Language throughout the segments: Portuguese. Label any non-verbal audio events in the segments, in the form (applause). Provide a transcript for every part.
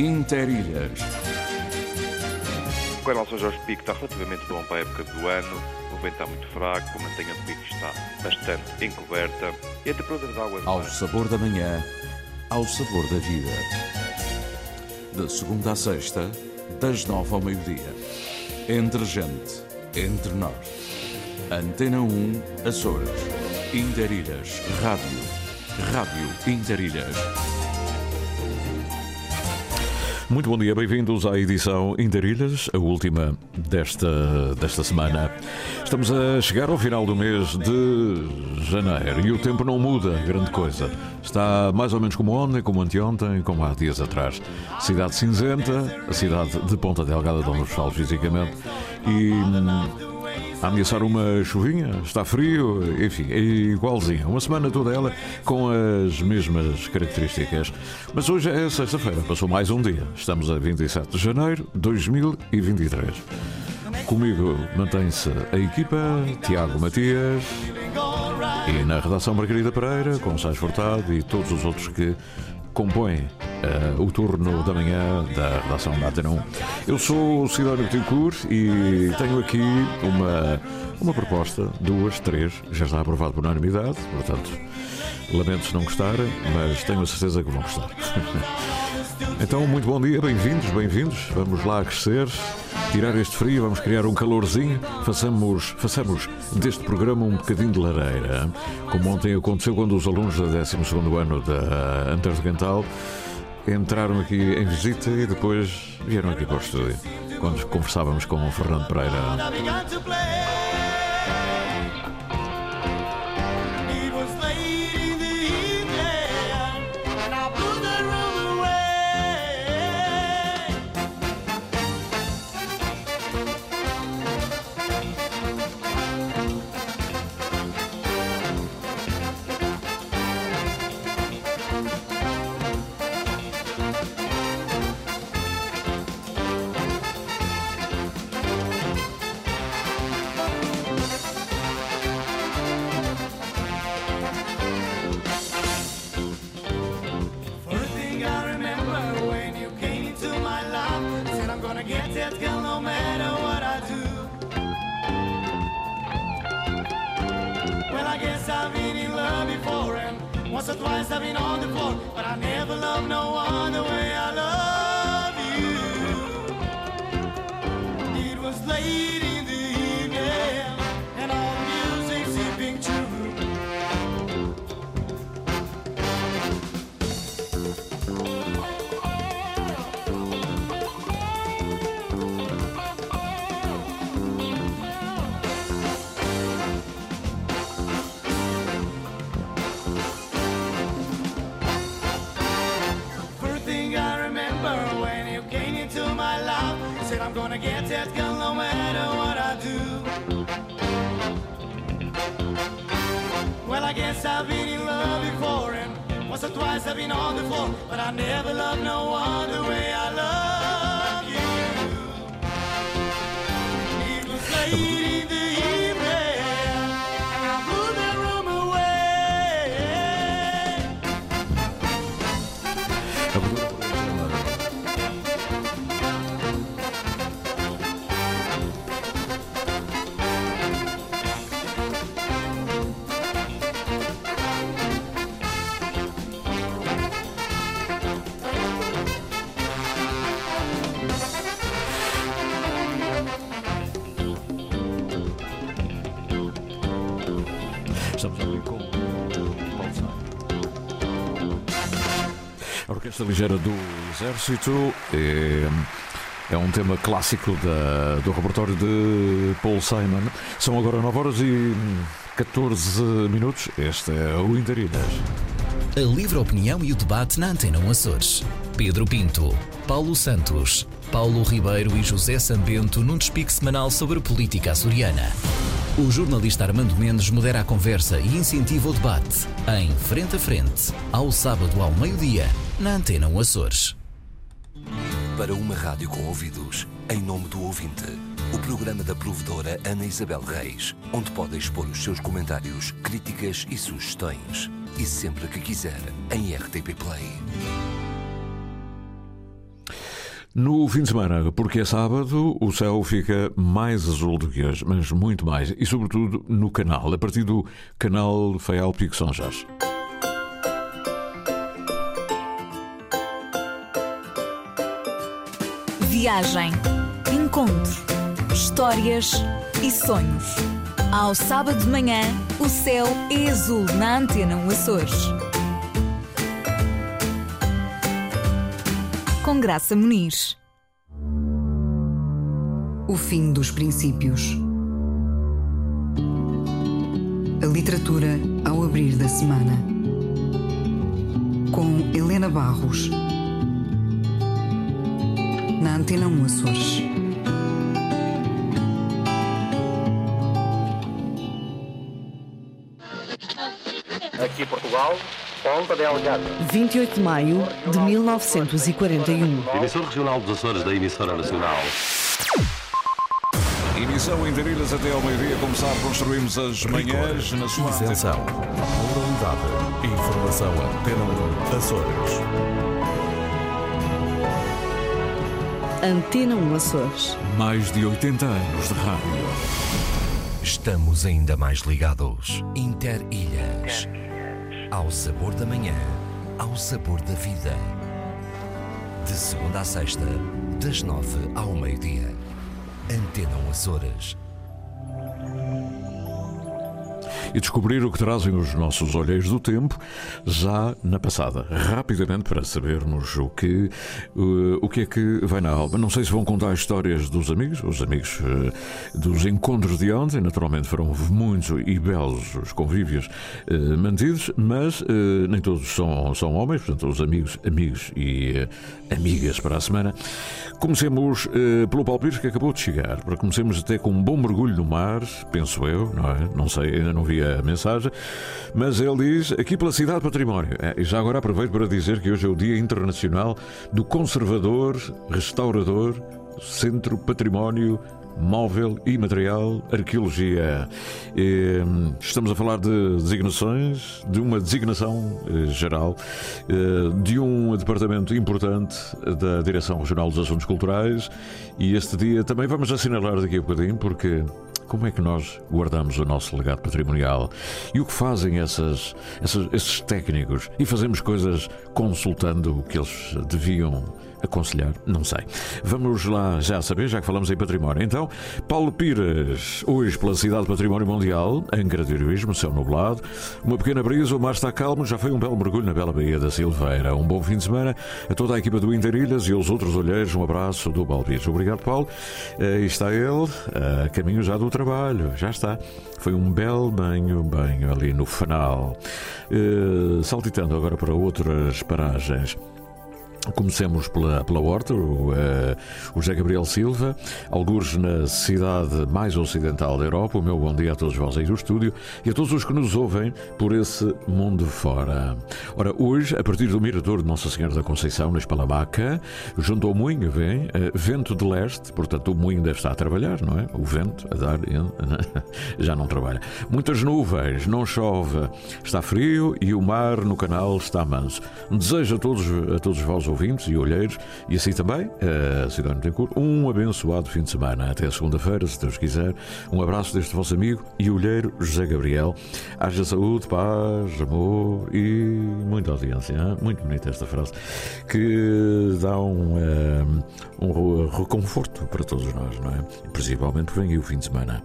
Interilhas. O canal São Jorge Pico está relativamente bom para a época do ano. O vento está muito fraco, a mantenha do pico está bastante encoberta e a temperatura da água... Ao sabor da manhã, ao sabor da vida. De segunda a sexta, das nove ao meio-dia. Entre gente, entre nós. Antena 1, Açores. Interilhas, Rádio. Rádio Interilhas. Muito bom dia, bem-vindos à edição Interilhas, a última desta, desta semana. Estamos a chegar ao final do mês de janeiro e o tempo não muda grande coisa. Está mais ou menos como ontem, como anteontem, como há dias atrás. Cidade cinzenta, a cidade de Ponta Delgada, de onde nos falo fisicamente, e hum, a ameaçar uma chuvinha, está frio, enfim, é igualzinho. Uma semana toda ela com as mesmas características. Mas hoje é sexta-feira, passou mais um dia. Estamos a 27 de janeiro de 2023. Comigo mantém-se a equipa Tiago Matias e na redação Margarida Pereira, com Sais Furtado e todos os outros que compõem uh, o turno da manhã da redação da Antena 1. Eu sou o Sidónio Betancourt e tenho aqui uma, uma proposta, duas, três, já está aprovado por unanimidade, portanto, lamento se não gostarem, mas tenho a certeza que vão gostar. (laughs) então, muito bom dia, bem-vindos, bem-vindos, vamos lá crescer. Tirar este frio, vamos criar um calorzinho. Façamos, façamos deste programa um bocadinho de lareira. Como ontem aconteceu quando os alunos do 12 ano da Antardegantal entraram aqui em visita e depois vieram aqui para o estúdio, quando conversávamos com o Fernando Pereira. on before, but I never loved no Ligeira do Exército é, é um tema clássico da, do repertório de Paul Simon. São agora 9 horas e 14 minutos. Este é o Interilhas. A livre opinião e o debate na Antena Açores. Pedro Pinto, Paulo Santos, Paulo Ribeiro e José Sambento num despique semanal sobre política açoriana. O jornalista Armando Mendes modera a conversa e incentiva o debate em Frente a Frente, ao sábado ao meio-dia na Antena Açores. Para uma rádio com ouvidos, em nome do ouvinte, o programa da provedora Ana Isabel Reis, onde pode expor os seus comentários, críticas e sugestões. E sempre que quiser, em RTP Play. No fim de semana, porque é sábado, o céu fica mais azul do que hoje, mas muito mais, e sobretudo no canal, a partir do canal Faial Pico São Jorge. Viagem, encontro, histórias e sonhos. Ao sábado de manhã, o céu é azul na Antena 1 Açores. Com Graça Muniz. O fim dos princípios. A literatura ao abrir da semana. Com Helena Barros. Na Antena 1 Açores. Aqui Portugal, Ponta Delgada. 28 de maio de 1941. Emissor regional dos Açores da emissora nacional. Emissão em Darilhas até ao meio-dia. Como sabe, construímos as manhãs na sua Isenção. Pluralidade. Informação Antena 1 Açores. Antena 1 Açores. Mais de 80 anos de rádio. Estamos ainda mais ligados. Interilhas. Ao sabor da manhã, ao sabor da vida. De segunda a sexta, das nove ao meio-dia. Antena 1 Açores. E descobrir o que trazem os nossos olheiros do tempo já na passada. Rapidamente para sabermos o que, uh, o que é que vai na alma. Não sei se vão contar histórias dos amigos, os amigos uh, dos encontros de ontem. Naturalmente foram muitos e belos os convívios uh, mantidos, mas nem todos são, são homens, portanto, os amigos, amigos e amigas para a semana. Comecemos pelo Paulo Pires, que acabou de chegar. Para comecemos até com um bom mergulho no mar, penso eu, não é? Não sei, ainda não vi a mensagem, mas ele diz aqui pela Cidade Património. E já agora aproveito para dizer que hoje é o Dia Internacional do Conservador, Restaurador, Centro Património móvel e material, arqueologia. E, estamos a falar de designações, de uma designação eh, geral, eh, de um departamento importante da Direção Regional dos Assuntos Culturais e este dia também vamos assinalar daqui a bocadinho, porque como é que nós guardamos o nosso legado patrimonial? E o que fazem essas, essas, esses técnicos? E fazemos coisas consultando o que eles deviam aconselhar? Não sei. Vamos lá já saber, já que falamos em património. Então, Paulo Pires, hoje pela Cidade Património Mundial, Angra de Heroísmo, céu nublado, uma pequena brisa, o mar está calmo, já foi um belo mergulho na bela Baía da Silveira. Um bom fim de semana a toda a equipa do Interilhas e aos outros olheiros, um abraço do Balbires. Obrigado, Paulo. Aí está ele, a caminho já do trabalho, já está. Foi um belo banho, banho ali no Fanal. Uh, saltitando agora para outras paragens. Comecemos pela, pela Horta, o, uh, o José Gabriel Silva, alguns na cidade mais ocidental da Europa. O meu bom dia a todos aí do estúdio e a todos os que nos ouvem por esse mundo fora. Ora, hoje, a partir do Mirador de Nossa Senhora da Conceição, na Espalamaca, junto ao moinho, vem uh, vento de leste, portanto o moinho deve estar a trabalhar, não é? O vento a dar (laughs) já não trabalha. Muitas nuvens, não chove, está frio e o mar no canal está manso. Desejo a todos, a todos vós ouvintes e olheiros, e assim também a Cidade Tencourt, um abençoado fim de semana. Até segunda-feira, se Deus quiser. Um abraço deste vosso amigo e olheiro José Gabriel. Haja saúde, paz, amor e muita audiência. Hein? Muito bonita esta frase, que dá um, um, um reconforto para todos nós, não é? Principalmente vem o fim de semana.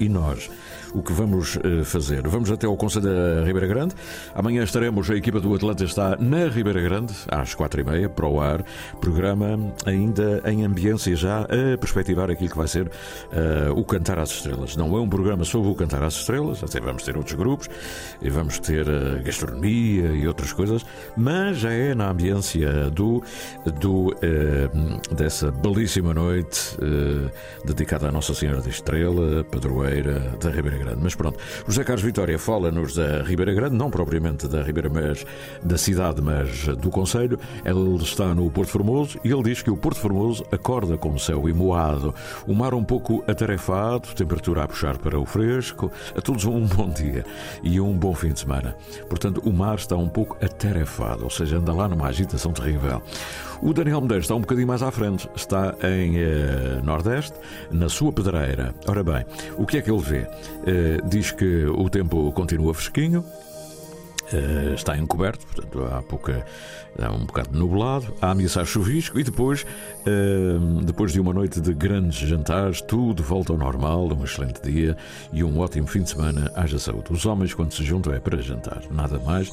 E nós, o que vamos uh, fazer? Vamos até ao Conselho da Ribeira Grande. Amanhã estaremos, a equipa do Atlanta está na Ribeira Grande, às quatro e meia, para o ar. Programa ainda em ambiência já a perspectivar aquilo que vai ser uh, o Cantar às Estrelas. Não é um programa sobre o Cantar às Estrelas, até vamos ter outros grupos, e vamos ter uh, gastronomia e outras coisas, mas já é na ambiência do, do, dessa belíssima noite dedicada à Nossa Senhora da Estrela, padroeira da Ribeira Grande. Mas pronto, o José Carlos Vitória fala-nos da Ribeira Grande, não propriamente da Ribeira, mas da cidade, mas do Conselho. Ele está no Porto Formoso e ele diz que o Porto Formoso acorda com o céu imoado, o mar um pouco atarefado, temperatura a puxar para o fresco. A todos um (laughs) bom dia e um bom fim de semana. Portanto, o mar está um pouco atarefado, ou seja, anda lá numa agitação terrível. O Daniel Medeiros está um bocadinho mais à frente, está em eh, Nordeste, na sua pedreira. Ora bem, o que é que ele vê? Eh, diz que o tempo continua fresquinho, eh, está encoberto, portanto há pouca um bocado nublado, a ameaçar chuvisco e depois, uh, depois de uma noite de grandes jantares, tudo volta ao normal, um excelente dia e um ótimo fim de semana. Haja saúde. Os homens, quando se juntam, é para jantar, nada mais.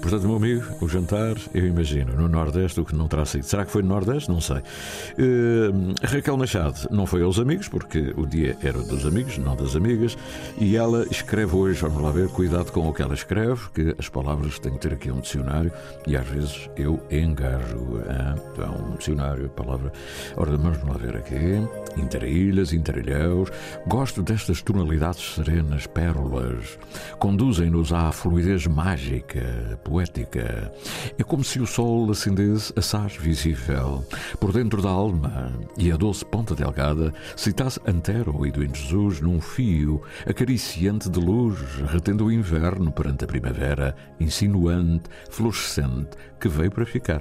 Portanto, meu amigo, o jantar, eu imagino, no Nordeste, o que não terá sido. Será que foi no Nordeste? Não sei. Uh, Raquel Machado não foi aos amigos, porque o dia era dos amigos, não das amigas, e ela escreve hoje, vamos lá ver, cuidado com o que ela escreve, que as palavras têm que ter aqui um dicionário e às vezes eu engajo. É um dicionário, palavra. Ora, vamos lá ver aqui. Interilhas, interilhões. Gosto destas tonalidades serenas, pérolas. Conduzem-nos à fluidez mágica, poética. É como se o sol acendesse assaz visível por dentro da alma e a doce ponta delgada citasse Antero e do Jesus num fio acariciante de luz, retendo o inverno perante a primavera, insinuante, fluorescente, que veio para ficar.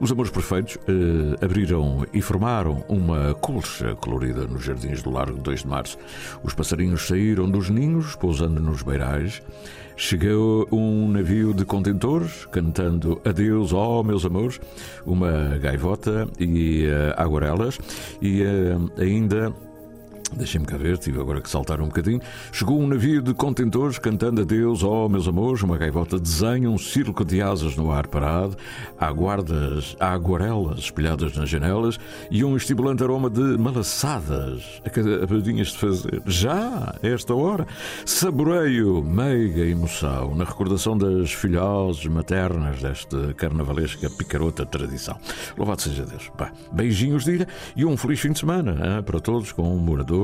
Os Amores Perfeitos eh, abriram e formaram uma colcha colorida nos jardins do Largo 2 de Março. Os passarinhos saíram dos ninhos, pousando nos beirais. Chegou um navio de contentores, cantando Adeus, ó oh, meus amores, uma gaivota e uh, aguarelas, e uh, ainda Deixem-me cá ver, tive agora que saltar um bocadinho. Chegou um navio de contentores cantando adeus, oh, meus amores, uma gaivota desenha um círculo de asas no ar parado, há guardas, há aguarelas espelhadas nas janelas e um estimulante aroma de malaçadas acabadinhas de fazer. Já, esta hora, saboreio meiga emoção na recordação das filhoses maternas desta carnavalesca picarota tradição. Louvado seja Deus. Bah, beijinhos de ilha e um feliz fim de semana hein, para todos com um morador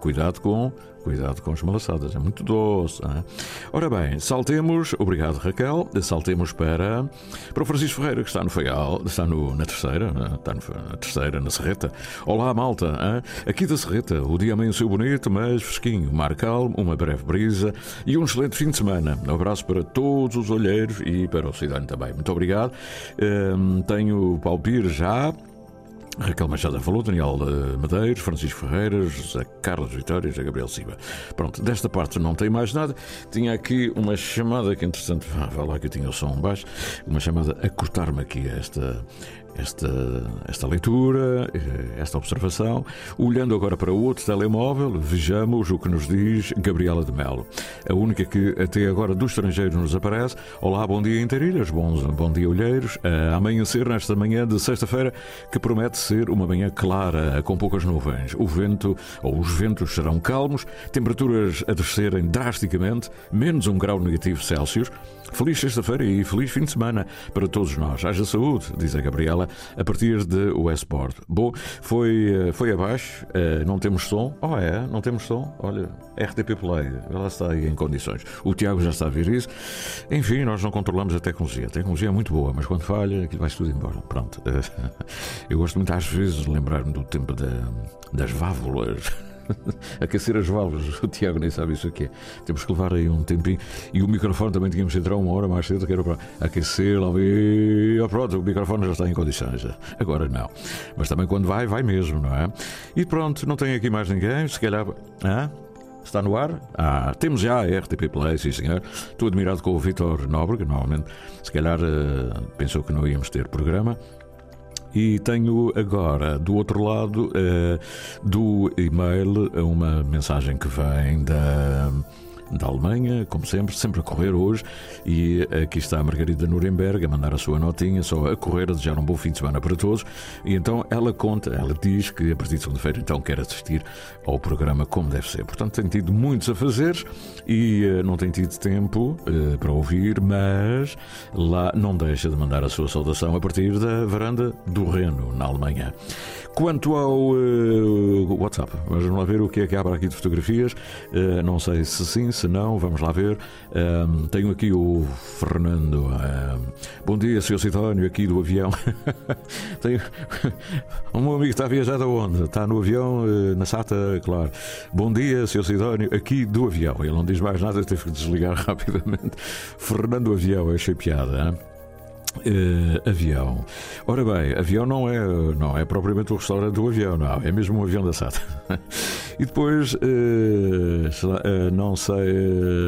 cuidado com cuidado com as malaçadas, é muito doce. Hein? Ora bem, saltemos, obrigado Raquel, saltemos para, para o Francisco Ferreira, que está no Feial, está no, na terceira, está no, na terceira, na Serreta. Olá, malta, aqui da Serreta, o dia amanheceu bonito, mas fresquinho, mar calmo, uma breve brisa e um excelente fim de semana. Um abraço para todos os olheiros e para o cidadão também. Muito obrigado. Um, tenho Pires já. Raquel Machado falou, Daniel eh, Medeiros, Francisco Ferreira, José Carlos Vitória e Gabriel Silva. Pronto, desta parte não tem mais nada. Tinha aqui uma chamada que, interessante, vá lá que eu tinha o som baixo, uma chamada a cortar-me aqui esta, esta, esta leitura, eh, esta observação. Olhando agora para o outro telemóvel, vejamos o que nos diz Gabriela de Melo, a única que até agora do estrangeiro nos aparece. Olá, bom dia Interilhas, bom, bom dia Olheiros. A amanhecer nesta manhã de sexta-feira, que promete ser uma manhã clara, com poucas nuvens. O vento, ou os ventos serão calmos, temperaturas a descerem drasticamente, menos um grau negativo Celsius. Feliz sexta-feira e feliz fim de semana para todos nós. Haja saúde, diz a Gabriela, a partir de Westport. Bom, foi, eh, foi abaixo, eh, não temos som. Oh, é? Não temos som? Olha, RTP Play, ela está aí em condições. O Tiago já está a ver isso. Enfim, nós não controlamos a tecnologia. A tecnologia é muito boa, mas quando falha, aquilo vai tudo embora. Pronto. (laughs) Eu gosto muito, às vezes, de lembrar-me do tempo da, das válvulas. (laughs) (laughs) aquecer as válvulas. (laughs) O Tiago nem sabe isso aqui é. Temos que levar aí um tempinho. E o microfone também tínhamos que entrar uma hora mais cedo, que era para aquecer, lá e pronto, o microfone já está em condições. Agora não. Mas também quando vai, vai mesmo, não é? E pronto, não tem aqui mais ninguém, se calhar. Está no ar? Ah, temos já a RTP Play, sim senhor. Estou admirado com o Vitor Nóbrega, normalmente, se calhar uh, pensou que não íamos ter programa. E tenho agora, do outro lado uh, do e-mail, uma mensagem que vem da da Alemanha, como sempre, sempre a correr hoje. E aqui está a Margarida Nuremberg a mandar a sua notinha, só a correr, a desejar um bom fim de semana para todos. E então ela conta, ela diz que a partir de segunda-feira então quer assistir ao programa como deve ser. Portanto, tem tido muitos a fazer e uh, não tem tido tempo uh, para ouvir, mas lá não deixa de mandar a sua saudação a partir da varanda do Reno, na Alemanha. Quanto ao uh, WhatsApp, vamos lá ver o que é que há aqui de fotografias. Não sei se sim, se não, vamos lá ver. Uh, tenho aqui o Fernando. bom dia, Sr. Sidónio, aqui do avião. (laughs) tenho... (laughs) meu amigo está a viajar da onde? Está no avião, na SATA, claro. Bom dia, Sr. Sidónio, aqui do avião. Ele não diz mais nada, teve que desligar (laughs) rapidamente. Fernando Avião, achei piada. Hein? Uh, avião. Ora bem, avião não é, não é propriamente o restaurante do avião, não, é mesmo um avião da SATA. (laughs) e depois, uh, uh, não sei,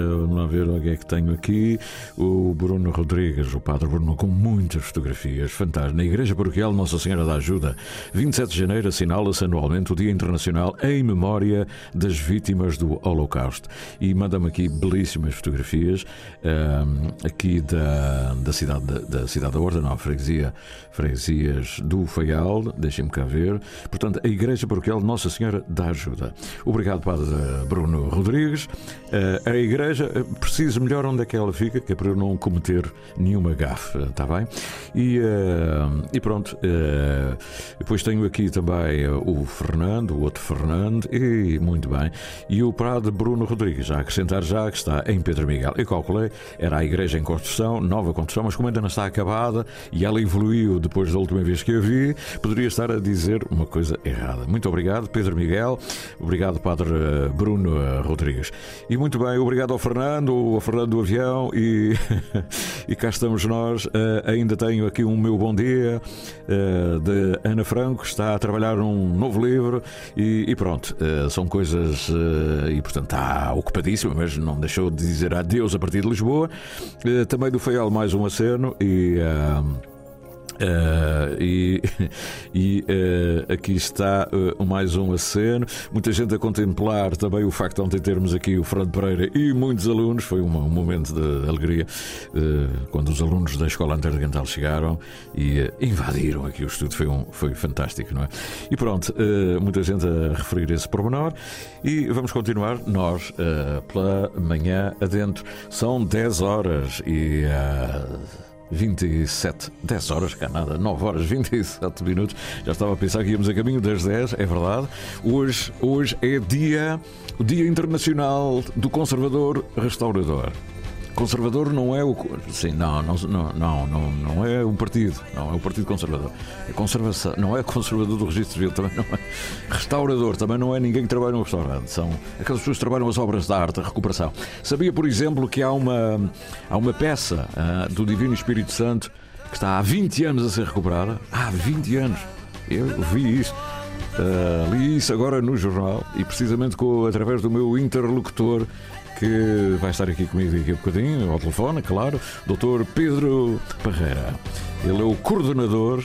vamos ver o que é que tenho aqui. O Bruno Rodrigues, o Padre Bruno, com muitas fotografias, fantástico. Na Igreja Paroquial Nossa Senhora da Ajuda, 27 de janeiro, assinala-se anualmente o Dia Internacional em memória das vítimas do Holocausto. E manda-me aqui belíssimas fotografias, aqui da, da cidade da, da cidade cidade da Horta, não, freguesia, freguesias do Faial, deixem-me cá ver. Portanto, a Igreja Paroquial Nossa Senhora da Ajuda. Obrigado, Padre Bruno Rodrigues. Eh, a Igreja, eh, preciso melhor onde é que ela fica, que é para eu não cometer nenhuma gafe, está bem? E, eh, e pronto, depois tenho aqui também o Fernando, o outro Fernando, e muito bem. E o Padre Bruno Rodrigues, a acrescentar já que está em Pedro Miguel. Eu calculei, era a igreja em construção, nova construção, mas como ainda não está acabada, acabada e ela evoluiu depois da última vez que a vi, poderia estar a dizer uma coisa errada. Muito obrigado, Pedro Miguel. Obrigado, Padre eh, Bruno eh, Rodrigues. E muito bem, obrigado ao Fernando, ao Fernando do Avião e, (laughs) e cá estamos nós. Uh, ainda tenho aqui um meu bom dia uh, de Ana Franco, está a trabalhar num novo livro e, e pronto, uh, são coisas e portanto está ocupadíssima, mas não deixou de dizer adeus a partir de Lisboa. também do Feial mais um aceno e Uh, e, (laughs) e uh, aqui está uh, mais um aceno. Muita gente a contemplar também o facto de ontem termos aqui o Fernando Pereira e muitos alunos. Foi um, um momento de alegria quando os alunos da Escola Interdental chegaram e invadiram aqui o estúdio. Foi, um, foi fantástico, não é? E pronto, muita gente a referir esse pormenor. E vamos continuar nós pela manhã adentro. São 10 horas e. 27, 10 horas, cá nada, 9 horas, 27 minutos. Já estava a pensar que íamos a caminho das 10, é verdade. Hoje, hoje é dia, o Dia Internacional do Conservador Restaurador. Conservador não é o. Sim, não, não, não, não, não é um partido, não é o Partido Conservador. É conservação, não é conservador do registro civil, também não é. Restaurador, também não é ninguém que trabalha no restaurante. São aquelas pessoas que trabalham as obras da arte, a recuperação. Sabia, por exemplo, que há uma, há uma peça uh, do Divino Espírito Santo que está há 20 anos a ser recuperada? Há 20 anos. Eu vi isso. Uh, li isso agora no jornal e precisamente com, através do meu interlocutor que vai estar aqui comigo daqui a bocadinho, ao telefone, claro, Dr. Pedro Parreira. Ele é o coordenador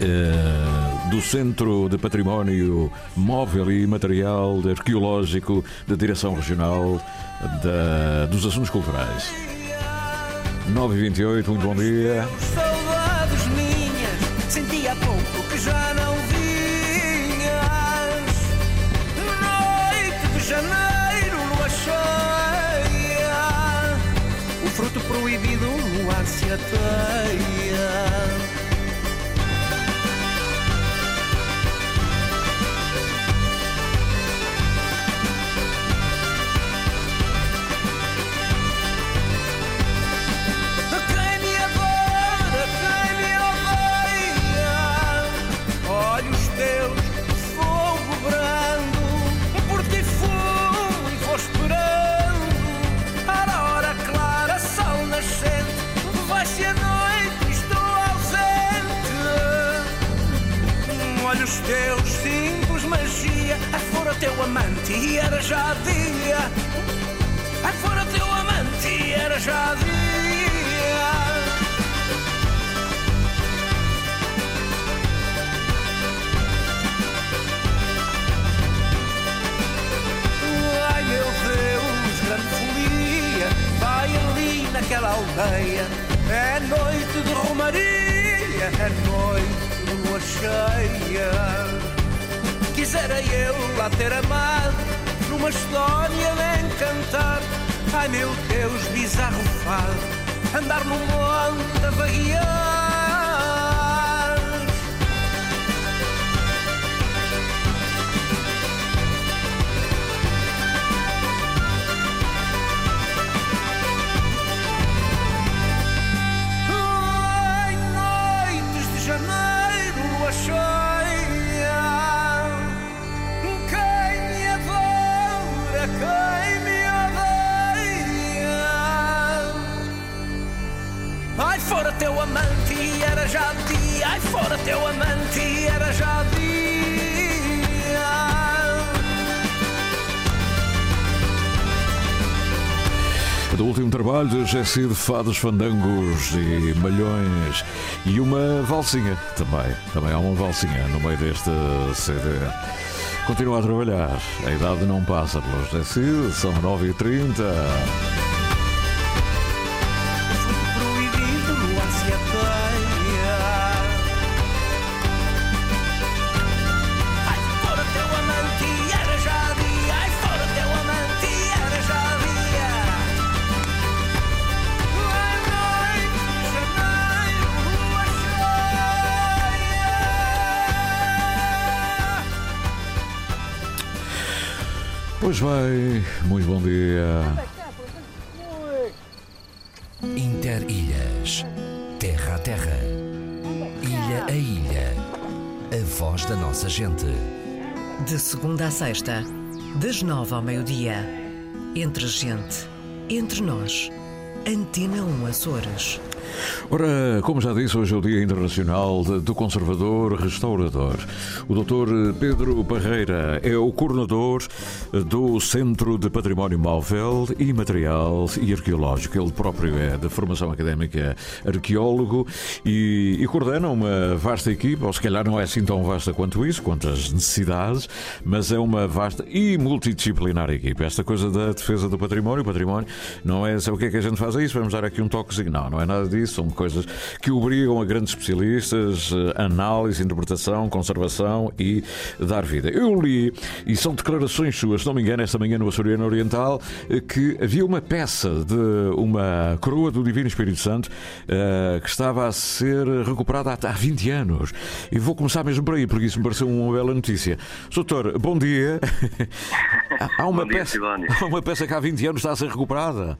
eh, do Centro de Património Móvel e Material Arqueológico da Direção Regional da, dos Assuntos Culturais. 9 e 28 muito bom dia. Saudades minhas, sentia pouco que já não no ar Ai, fora teu amante era já dia. Ai, fora teu amante era já dia. Do último trabalho de Jesse de Fados, Fandangos e Malhões e uma valsinha também. Também há uma valsinha no meio deste CD. Continua a trabalhar. A idade não passa pelos Jesse, são 9h30. Pois bem, muito bom dia. Interilhas. Terra a terra. Ilha a ilha. A voz da nossa gente. De segunda a sexta, das nove ao meio-dia. Entre gente, entre nós. Antena 1 Açores. Ora, como já disse, hoje é o Dia Internacional do Conservador Restaurador. O Dr. Pedro Barreira é o coordenador do Centro de Património Móvel e Material e Arqueológico. Ele próprio é de formação académica arqueólogo e, e coordena uma vasta equipa, ou se calhar não é assim tão vasta quanto isso, quanto as necessidades, mas é uma vasta e multidisciplinar equipa. Esta coisa da defesa do património, o património não é o que é que a gente faz a isso, vamos dar aqui um toquezinho. Não, não é nada disso, são coisas que obrigam a grandes especialistas, eh, análise, interpretação, conservação e dar vida. Eu li, e são declarações suas, se não me engano, esta manhã no Açoriano Oriental, eh, que havia uma peça de uma coroa do Divino Espírito Santo eh, que estava a ser recuperada há, há 20 anos. E vou começar mesmo por aí, porque isso me pareceu uma bela notícia. Doutor, bom dia. (laughs) Há uma, Bom dia, peça, há uma peça que há 20 anos está a ser recuperada.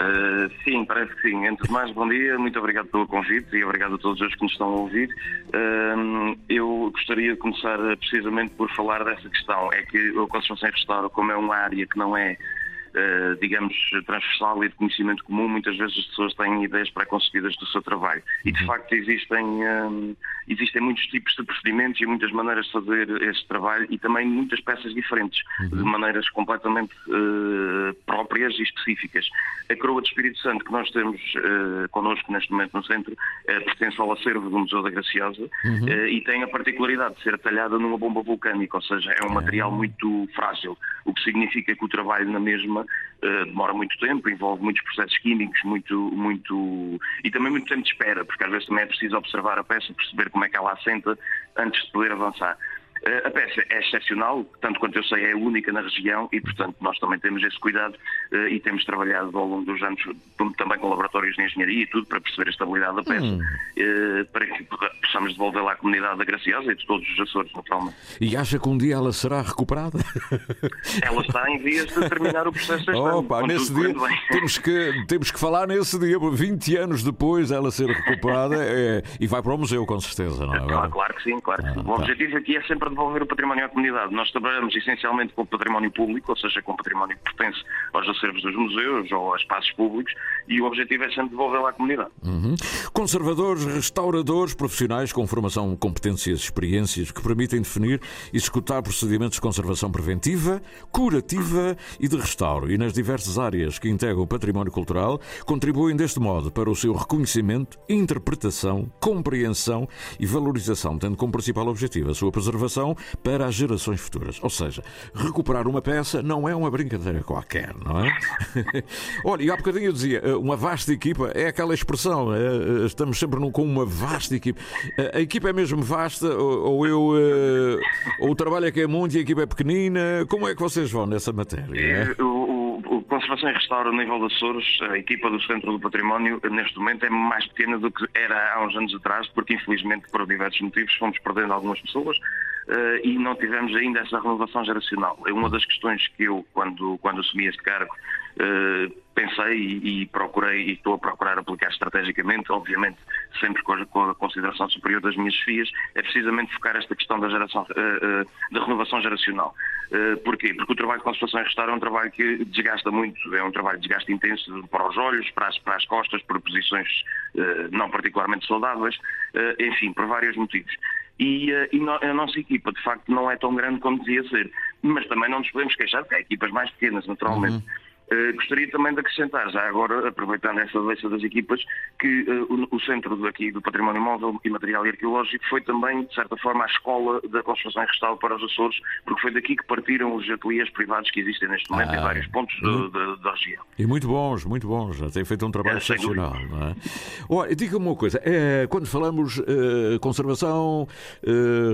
Uh, sim, parece que sim. Antes de mais, bom dia, muito obrigado pelo convite e obrigado a todos os que nos estão a ouvir. Uh, eu gostaria de começar precisamente por falar dessa questão. É que a conservação em restauro, como é uma área que não é, uh, digamos, transversal e de conhecimento comum, muitas vezes as pessoas têm ideias preconcebidas do seu trabalho. E, de facto, existem, um, existem muitos tipos de procedimentos e muitas maneiras de fazer este trabalho e também muitas peças diferentes, de maneiras completamente uh, próprias e específicas. A coroa de Espírito Santo que nós temos uh, connosco neste momento no centro uh, pertence ao acervo do Museu da Graciosa Uhum. uh, e tem a particularidade de ser talhada numa bomba vulcânica, ou seja, é um material muito frágil, o que significa que o trabalho na mesma uh, demora muito tempo, envolve muitos processos químicos, muito, muito e também muito tempo de espera, porque às vezes também é preciso observar a peça, perceber como é que ela assenta antes de poder avançar. Uh, A peça é excepcional, tanto quanto eu sei, é única na região e, portanto, nós também temos esse cuidado e temos trabalhado ao longo dos anos também com laboratórios de engenharia e tudo para perceber a estabilidade da peça, Hum. uh, para que possamos devolvê-la à comunidade da Graciosa e de todos os Açores, naturalmente. E acha que um dia ela será recuperada? (laughs) Ela está em vias de terminar o processo este ano. Opa, com nesse dia temos que, temos que falar nesse dia, 20 anos depois ela ser recuperada (laughs) é, e vai para o museu com certeza, não é? Claro, claro que sim, claro sim. O tá. objetivo aqui é sempre devolver o património à comunidade. Nós trabalhamos essencialmente com o património público, ou seja, com o património que pertence aos acervos dos museus ou a espaços públicos, e o objetivo é sempre devolvê-lo à comunidade. Uhum. Conservadores, restauradores, profissionais com formação, competências, experiências que permitem definir e executar procedimentos de conservação preventiva, curativa e de restauro. E nas diversas áreas que integram o património cultural, contribuem deste modo para o seu reconhecimento, interpretação, compreensão e valorização, tendo como principal objetivo a sua preservação para as gerações futuras. Ou seja, recuperar uma peça não é uma brincadeira qualquer, não é? (laughs) Olha, e há bocadinho eu dizia, eh, uma vasta equipa é aquela expressão, é, estamos sempre com uma vasta equipa. A equipa é mesmo vasta ou eu ou o trabalho é que é muito e a equipa é pequenina? Como é que vocês vão nessa matéria? É? O, o, o Conservação e Restauro a nível de Açores, a equipa do Centro do Património, neste momento é mais pequena do que era há uns anos atrás, porque infelizmente por diversos motivos fomos perdendo algumas pessoas. Uh, e não tivemos ainda essa renovação geracional. É uma das questões que eu, quando, quando assumi este cargo, uh, pensei e, e, procurei e estou a procurar aplicar estrategicamente, obviamente sempre com a, com a, consideração superior das minhas filhas, é precisamente focar esta questão da geração, uh, da renovação geracional. porquê? Porque o trabalho de conservação e restauro é um trabalho que desgasta muito, é um trabalho de desgaste intenso para os olhos, para as, para as costas, por posições não particularmente saudáveis, enfim, por vários motivos e, eh, e a nossa equipa de facto não é tão grande como devia ser. Mas também não nos podemos queixar, porque há equipas mais pequenas, naturalmente. Uhum. Uh, gostaria também de acrescentar, já agora, aproveitando essa doença das equipas, que uh, o, o, Centro daqui do Património Móvel e Material Arqueológico foi também, de certa forma, a escola da construção e restauro para os Açores, porque foi daqui que partiram os ateliês privados que existem neste momento ah, em vários pontos uhum. da região. E muito bons, muito bons, já têm feito um trabalho é, excepcional. Não é? Olha, diga-me uma coisa, é, quando falamos uh, conservação,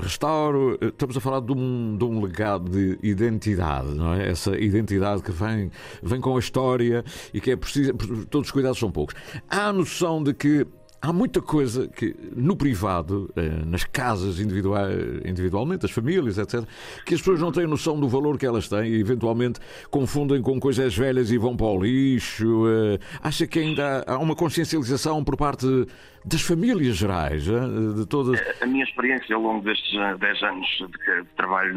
restauro, estamos a falar de um, de um legado de identidade, não é? Essa identidade que vem, vem com a história e que é preciso. Todos os cuidados são poucos. Há a noção de que há muita coisa que no privado, eh, nas casas individualmente, as famílias, etc., que as pessoas não têm noção do valor que elas têm e eventualmente confundem com coisas velhas e vão para o lixo. Eh, acha que ainda há uma consciencialização por parte das famílias gerais, de todas. A minha experiência ao longo destes 10 anos de, trabalho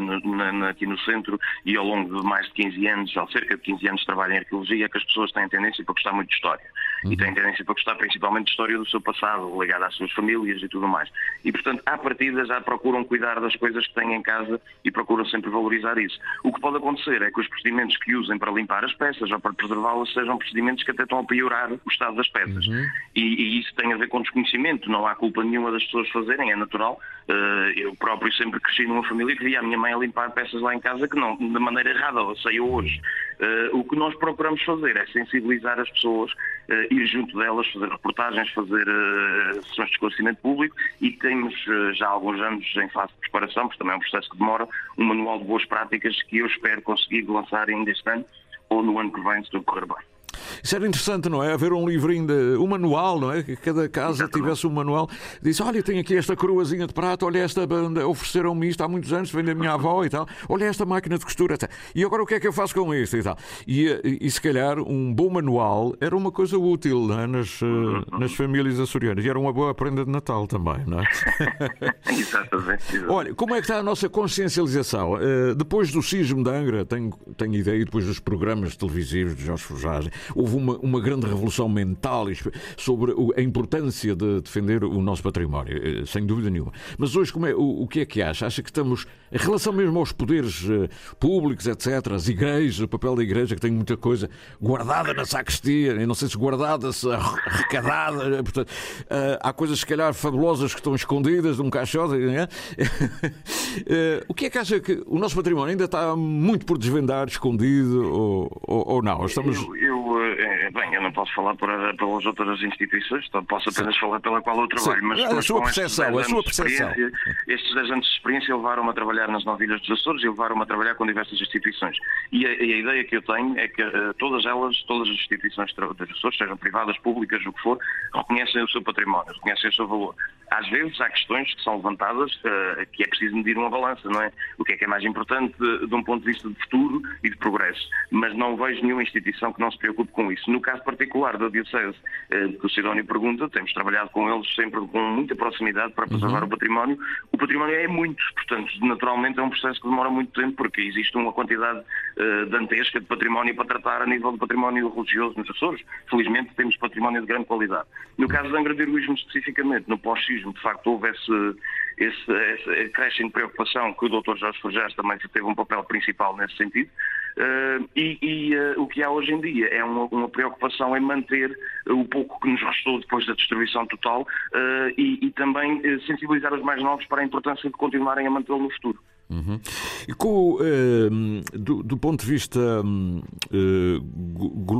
aqui no centro e ao longo de mais de 15 anos, ou cerca de 15 anos de trabalho em arqueologia, é que as pessoas têm tendência para gostar muito de história. Uhum. E têm tendência para gostar principalmente de história do seu passado, ligada às suas famílias e tudo mais. E, portanto, à partida já procuram cuidar das coisas que têm em casa e procuram sempre valorizar isso. O que pode acontecer é que os procedimentos que usem para limpar as peças ou para preservá-las sejam procedimentos que até estão a piorar o estado das peças. Uhum. E, e, isso tem a ver com desconhecimento conhecimento, não há culpa nenhuma das pessoas fazerem, é natural. Eh, eu próprio sempre cresci numa família que via a minha mãe a limpar peças lá em casa que não, de maneira errada, ou sei hoje. Eh, o que nós procuramos fazer é sensibilizar as pessoas, eh, ir junto delas, fazer reportagens, fazer sessões de esclarecimento público e temos já há alguns anos em fase de preparação, porque também é um processo que demora, um manual de boas práticas que eu espero conseguir lançar ainda este ano ou no ano que vem, se tudo correr bem. Isso era interessante, não é? Haver um livrinho, de, um manual, não é? Que cada casa tivesse um manual. Disse: Olha, tenho aqui esta coroazinha de prata, olha esta banda, ofereceram-me isto há muitos anos, vem da minha avó e tal. Olha esta máquina de costura. E agora o que é que eu faço com isto e tal? E, e, se calhar um bom manual era uma coisa útil não é? nas, uh, nas famílias açorianas. E era uma boa prenda de Natal também, não é? (laughs) exatamente, Olha, como é que está a nossa consciencialização? Uh, depois do sismo de Angra, tenho, tenho ideia, depois dos programas televisivos de Jorge Forjagem, houve uma, uma grande revolução mental sobre a importância de defender o nosso património, eh, sem dúvida nenhuma. Mas hoje, como é, o, o que é que acha? Acha que estamos, em relação mesmo aos poderes uh, públicos, etc., as igrejas, o papel da igreja, que tem muita coisa guardada na sacristia, não sei se guardada, se arrecadada, eh, portanto, há coisas, se calhar, fabulosas que estão escondidas num caixote. uh, (laughs) o que é que acha que o nosso património ainda está muito por desvendar, escondido ou, ou, ou não? Estamos... Eu, eu é, bem, eu não posso falar por, pelas outras instituições, então posso apenas Sim. falar pela qual eu trabalho. Mas, a, sua percepção, a sua percepção. Estes 10 anos de experiência levaram-me a trabalhar nas novilhas dos Açores e levaram-me a trabalhar com diversas instituições. E a, e a ideia que eu tenho é que uh, todas elas, todas as instituições dos Açores, sejam privadas, públicas, o que for, reconhecem o seu património, reconhecem o seu valor. Às vezes há questões que são levantadas uh, que é preciso medir uma balança, não é? O que é que é mais importante de, de um ponto de vista de futuro e de progresso. Mas não vejo nenhuma instituição que não se preocupe com isso. No caso particular da Diocese, eh, que o Sidónio pergunta, temos trabalhado com eles sempre com muita proximidade para preservar uhum. o património. O património é muito, portanto, naturalmente é um processo que demora muito tempo, porque existe uma quantidade uh, dantesca de património para tratar a nível do património religioso nos Açores. Felizmente temos património de grande qualidade. No caso de Angra de Heroísmo, especificamente, no pós-sismo, de facto, houve esse, esse, esse crescente preocupação que o Dr. Jorge Forjás também teve um papel principal nesse sentido. Uh, e, e uh, o que há hoje em dia é uma, uma, preocupação em manter o pouco que nos restou depois da destruição total e, e, também sensibilizar os mais novos para a importância de continuarem a mantê-lo no futuro. Uhum. E com, uh, do, do, ponto de vista uh,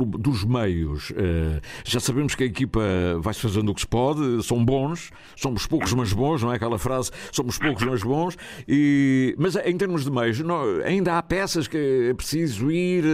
dos meios, uh, já sabemos que a equipa vai-se fazendo o que se pode, são bons, somos poucos mas bons, não é aquela frase, somos poucos mas bons, e, mas em termos de meios, não, ainda há peças que é preciso ir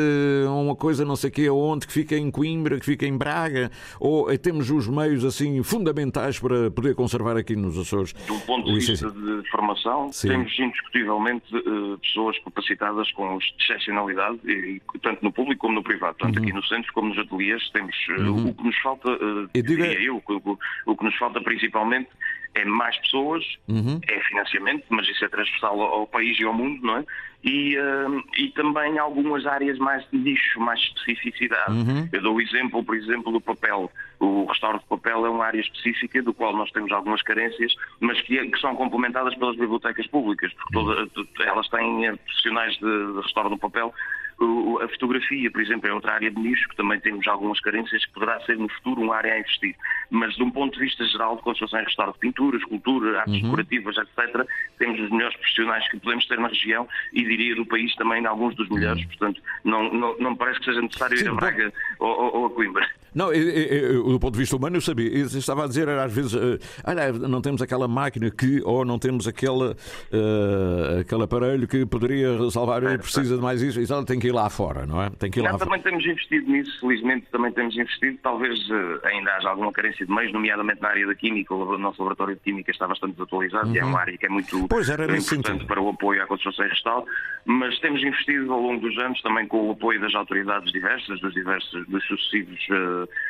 a uma coisa não sei o quê, onde, que fica em Coimbra, que fica em Braga, ou temos os meios assim fundamentais para poder conservar aqui nos Açores? Do ponto de vista de formação, Sim. temos indiscutivelmente uh, pessoas capacitadas com excepcionalidade, e, tanto no público como no privado, tanto uhum. aqui no centro como nos ateliês. Temos uh, uhum. o que nos falta, uh, eu diria eu, o, o que nos falta principalmente é mais pessoas, uhum. é financiamento, mas isso é transversal ao, país e ao mundo, não é? E, uh, e também algumas áreas mais de nicho, mais especificidade. Uhum. Eu dou o exemplo, por exemplo, do papel. O restauro de papel é uma área específica do qual nós temos algumas carências, mas que, que são complementadas pelas bibliotecas públicas, porque toda, elas têm profissionais de, de restauro do papel a fotografia, por exemplo, é outra área de nicho que também temos algumas carências que poderá ser no futuro uma área a investir. Mas de um ponto de vista geral de construção e restauro de pintura, escultura, artes uhum. decorativas, etc., temos os melhores profissionais que podemos ter na região e diria do país também alguns dos melhores. Uhum. Portanto, não, não, não me parece que seja necessário Sim, ir a Braga ou, ou, ou a Coimbra. Não, eu, eu, do ponto de vista humano eu sabia. Eu estava a dizer, às vezes, uh, olha, não temos aquela máquina que, ou não temos aquele, uh, aquele aparelho que poderia salvar, é, precisa de mais isso, então tem que ir lá fora, não é? Tem que ir lá também temos investido nisso, felizmente também temos investido. Talvez uh, ainda haja alguma carência de meios, nomeadamente na área da química. O nosso laboratório de química está bastante desatualizado uhum. e é uhum. uma área que é muito pois, era importante para o apoio à construção e restauro. Mas temos investido ao longo dos anos também com o apoio das autoridades diversas, dos diversos, dos sucessivos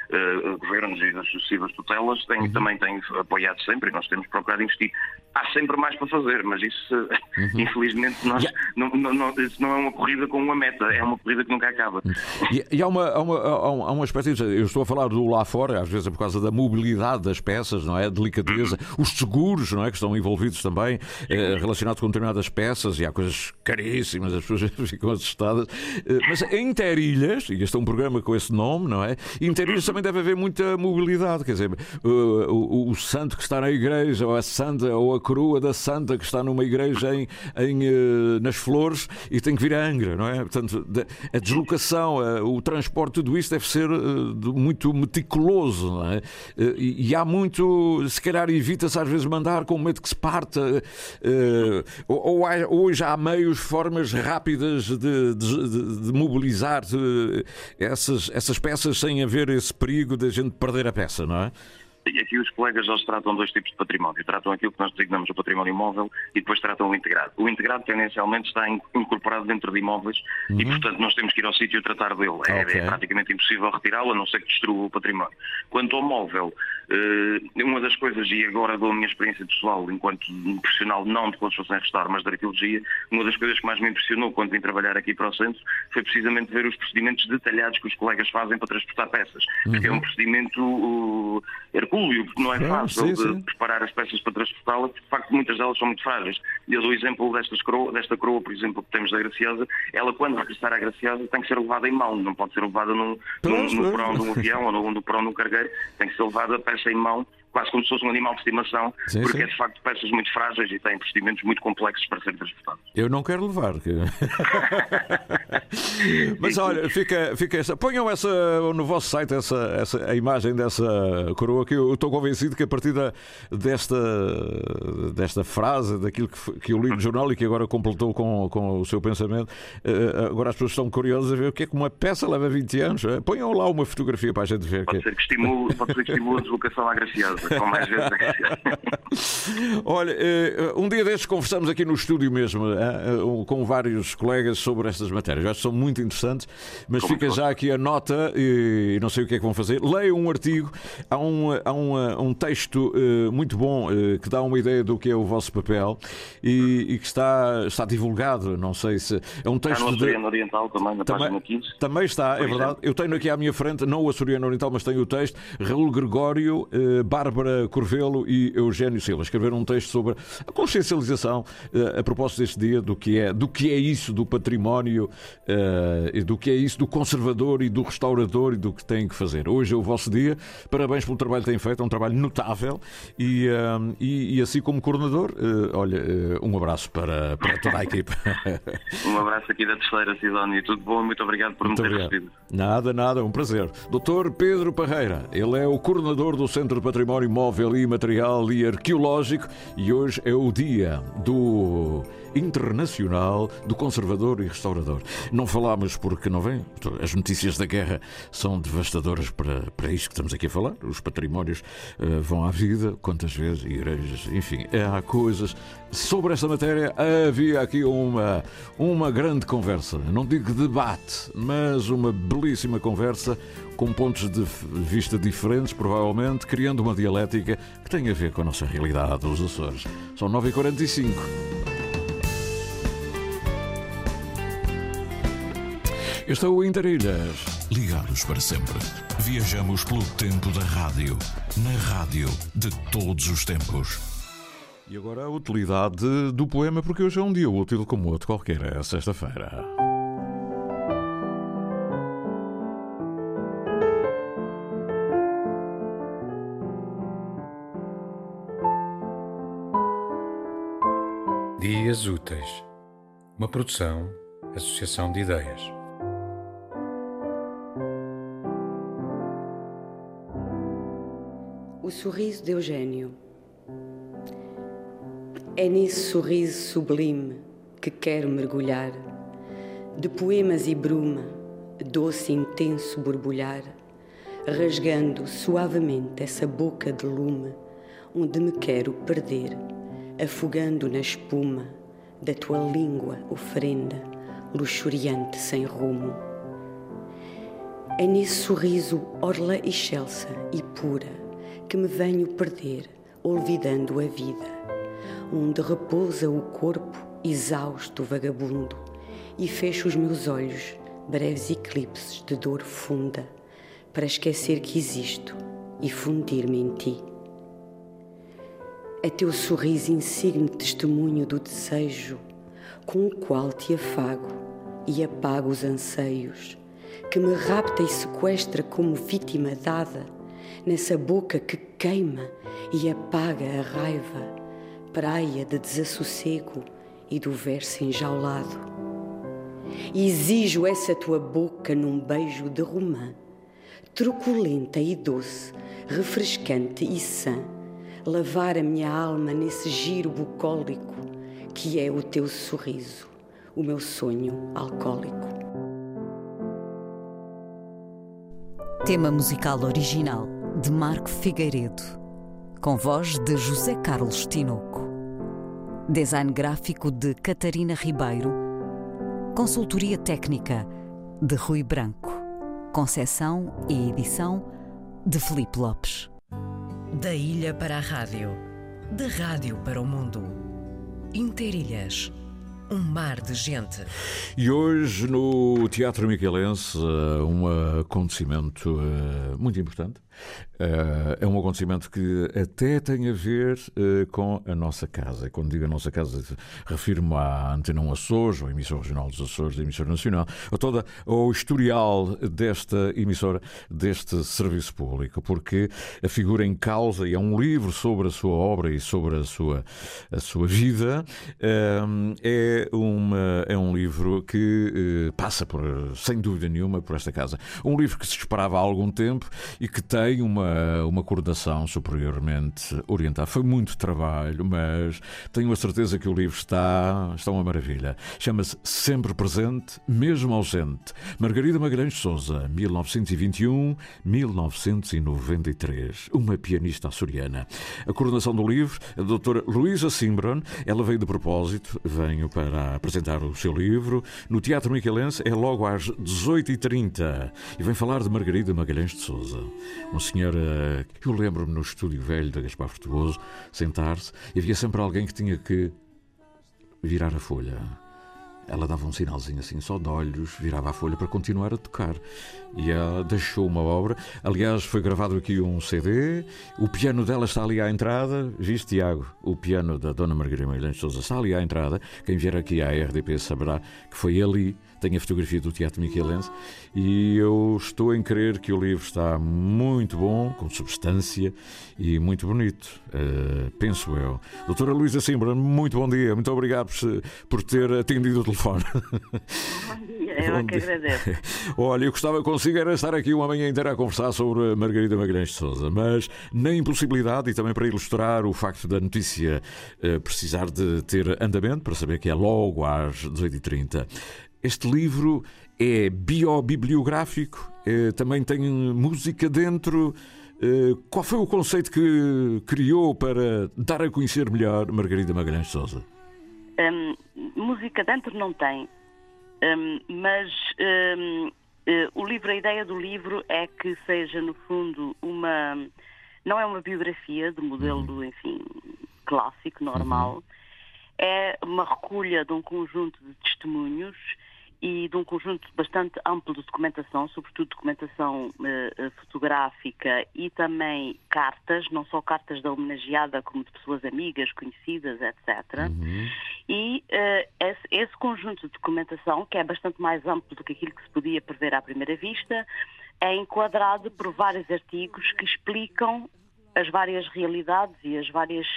uh, governos e das sucessivas tutelas têm, uhum. também têm apoiado sempre e nós temos procurado investir. Há sempre mais para fazer, mas isso, (laughs) uhum. infelizmente, nós, yeah. não, não, não, isso não é uma corrida com uma meta, é uma corrida que nunca acaba. E, e há, uma, há, uma, há uma espécie de. Eu estou a falar do lá fora, às vezes é por causa da mobilidade das peças, não é? A delicadeza, uhum. os seguros, não é? Que estão envolvidos também, eh, relacionados com determinadas peças, e há coisas caríssimas, as pessoas (laughs) ficam assustadas. Eh, mas em Interilhas, e este é um programa com esse nome, não é? Interilhas também deve haver muita mobilidade, quer dizer, o, o, o, santo que está na igreja, ou a santa, ou a coroa da santa que está numa igreja em, em uh, nas flores e tem que vir a Angra, não é? Portanto, a deslocação, o transporte, tudo isso deve ser uh, muito meticuloso, é? E, há muito, se calhar evita-se às vezes mandar com medo que se parta, ou, ou há, hoje há meios, formas rápidas de, de, de, de mobilizar essas, essas peças sem haver esse perigo da gente perder a peça, não é? E aqui os colegas já tratam dois tipos de património. Tratam aquilo que nós designamos o património imóvel e depois tratam o integrado. O integrado tendencialmente está incorporado dentro de imóveis uhum. e, portanto, nós temos que ir ao sítio e tratar dele. É, okay. é praticamente impossível retirá-lo, a não ser que destrua o património. Quanto ao móvel, eh, uma das coisas, e agora dou a minha experiência pessoal, enquanto profissional não de construção e restauro, mas de arqueologia, uma das coisas que mais me impressionou quando vim trabalhar aqui para o centro foi precisamente ver os procedimentos detalhados que os colegas fazem para transportar peças. Uhum. Porque é um procedimento uh, hercúleo, porque não é fácil sim, sim. preparar as peças para transportá-las, porque de facto muitas delas são muito frágeis. E eu dou o exemplo destas coroa, desta coroa, por exemplo, que temos da Graciosa, ela quando regressar à Graciosa tem que ser levada em mão, não pode ser levada num, num, no porão de um avião ou no, no porão de um cargueiro, tem que ser levada peça em mão quase como se fosse um animal de estimação, sim, porque sim. é de facto peças muito frágeis e têm procedimentos muito complexos para serem transportados. Eu não quero levar. (laughs) Mas olha, fica, fica essa. Ponham essa no vosso site essa, essa, a imagem dessa coroa que eu estou convencido que a partir da, desta, desta frase, daquilo que, que eu li no jornal e que agora completou com, com o seu pensamento, eh, agora as pessoas estão curiosas a ver o que é que uma peça leva 20 anos. Eh, ponham lá uma fotografia para a gente ver. Pode, ser, que estimule, pode ser que estimule a deslocação à com mais (laughs) vezes Olha, eh, um dia destes conversamos aqui no estúdio mesmo eh, eh, com vários colegas sobre estas matérias. Acho que são muito interessantes, mas Como fica já aqui a nota e não sei o que é que vão fazer. Leiam um artigo, há um, há um, um texto muito bom que dá uma ideia do que é o vosso papel e, e que está, está divulgado. Não sei se é um texto. Está no Açoriano de... Oriental também, na também, página 15. Também está, é verdade. Eu tenho aqui à minha frente, não o Açoriano Oriental, mas tenho o texto. Raul Gregório, Bar Bárbara Corvelo e Eugênio Silva. Escreveram um texto sobre a consciencialização uh, a propósito deste dia do que é, do que é isso do património, uh, do que é isso do conservador e do restaurador e do que têm que fazer. Hoje é o vosso dia. Parabéns pelo trabalho que têm feito, é um trabalho notável e, uh, e, e, assim como coordenador, olha, um abraço para, para toda a equipe. (laughs) um abraço aqui da terceira, Sidónia. Tudo bom? Muito obrigado por muito me ter obrigado. recebido. Nada, nada, um prazer. Doutor Pedro Parreira, ele é o coordenador do Centro de Património Móvel e Material e Arqueológico. E hoje é o dia do Internacional do Conservador e Restaurador. Não falámos porque não vem. As notícias da guerra são devastadoras para, para isto que estamos aqui a falar. Os patrimónios uh, vão à vida, quantas vezes, igrejas, enfim, há coisas. Sobre esta matéria havia aqui uma, uma grande conversa. Não digo debate, mas uma belíssima conversa com pontos de vista diferentes, provavelmente, criando uma dialética que tem a ver com a nossa realidade dos Açores. São 9h45. Este é o Interilhas. Ligados para sempre. Viajamos pelo tempo da rádio. Na rádio de todos os tempos. E agora a utilidade do poema, porque hoje é um dia útil como outro qualquer, é sexta-feira. Dias Úteis. Uma produção, associação de ideias. O sorriso de Eugênio. É nesse sorriso sublime que quero mergulhar, de poemas e bruma, doce intenso borbulhar, rasgando suavemente essa boca de lume, onde me quero perder, afogando na espuma da tua língua oferenda, luxuriante sem rumo. É nesse sorriso orla excelsa e pura que me venho perder, olvidando a vida, onde repousa o corpo exausto vagabundo, e fecho os meus olhos, breves eclipses de dor funda, para esquecer que existo e fundir-me em ti. É teu sorriso insigne testemunho do desejo, com o qual te afago e apago os anseios, que me rapta e sequestra como vítima dada nessa boca que queima e apaga a raiva, praia de desassossego e do verso enjaulado. exijo essa tua boca num beijo de romã, truculenta e doce, refrescante e sã, lavar a minha alma nesse giro bucólico que é o teu sorriso, o meu sonho alcoólico. Tema musical original de Marco Figueiredo, com voz de José Carlos Tinoco. Design gráfico de Catarina Ribeiro. Consultoria técnica de Rui Branco. Concessão e edição de Felipe Lopes. Da ilha para a rádio, da rádio para o mundo. Interilhas um mar de gente. E hoje no Teatro Miquelense, eh, um acontecimento eh, muito importante. Eh, é um acontecimento que até tem a ver com a nossa casa. E quando digo a nossa casa, refiro-me à Antena 1 Açores, à emissora regional dos Açores, da emissora nacional, a toda o historial desta emissora, deste serviço público, porque a figura em causa, e é um livro sobre a sua obra e sobre a sua, a sua vida, é é, uma, é um livro que passa, por, sem dúvida nenhuma, por esta casa. Um livro que se esperava há algum tempo e que tem uma, uma coordenação superiormente orientada. Foi muito trabalho, mas tenho a certeza que o livro está, está uma maravilha. Chama-se Sempre Presente, Mesmo Ausente. Margarida Magalhães Souza, 1921-1993. Uma pianista açoriana. A coordenação do livro, a doutora Luísa Simbron, ela veio de propósito, venho para apresentar o seu livro. No Teatro Miquelense é logo às 18h30 e vem falar de Margarida Magalhães de Souza, uma senhora que eu lembro-me no estúdio velho da Gaspar Frutuoso, sentar-se e havia sempre alguém que tinha que virar a folha. ela dava um sinalzinho assim, só de olhos, virava a folha para continuar a tocar. E ela deixou uma obra. Aliás, foi gravado aqui um CD. O piano dela está ali à entrada. Viste, Tiago? O piano da Dona Margarida Magalhães Souza está ali à entrada. Quem vier aqui à RDP saberá que foi ali tenho a fotografia do Teatro Michelense e eu estou em crer que o livro está muito bom, com substância e muito bonito, uh, penso eu. Doutora Luísa Simbra, muito bom dia, muito obrigado por, por ter atendido o telefone. Bom dia, eu que agradeço. (laughs) Olha, eu gostava consigo era estar aqui uma manhã inteira a conversar sobre Margarida Magalhães de Souza, mas na impossibilidade e também para ilustrar o facto da notícia uh, precisar de ter andamento, para saber que é logo às 18h30. Este livro é biobibliográfico, é, também tem música dentro. É, qual foi o conceito que criou para dar a conhecer melhor Margarida Magalhães Souza? Um, música dentro não tem, um, mas um, eh, o livro, a ideia do livro é que seja, no fundo, uma. Não é uma biografia do modelo, uhum. enfim, clássico, normal. Uhum. É uma recolha de um conjunto de testemunhos e de um conjunto bastante amplo de documentação, sobretudo documentação uh, fotográfica e também cartas, não só cartas da homenageada, como de pessoas amigas, conhecidas, etc. Uhum. E uh, esse, esse, conjunto de documentação, que é bastante mais amplo do que aquilo que se podia prever à primeira vista, é enquadrado por vários artigos que explicam as várias realidades e as várias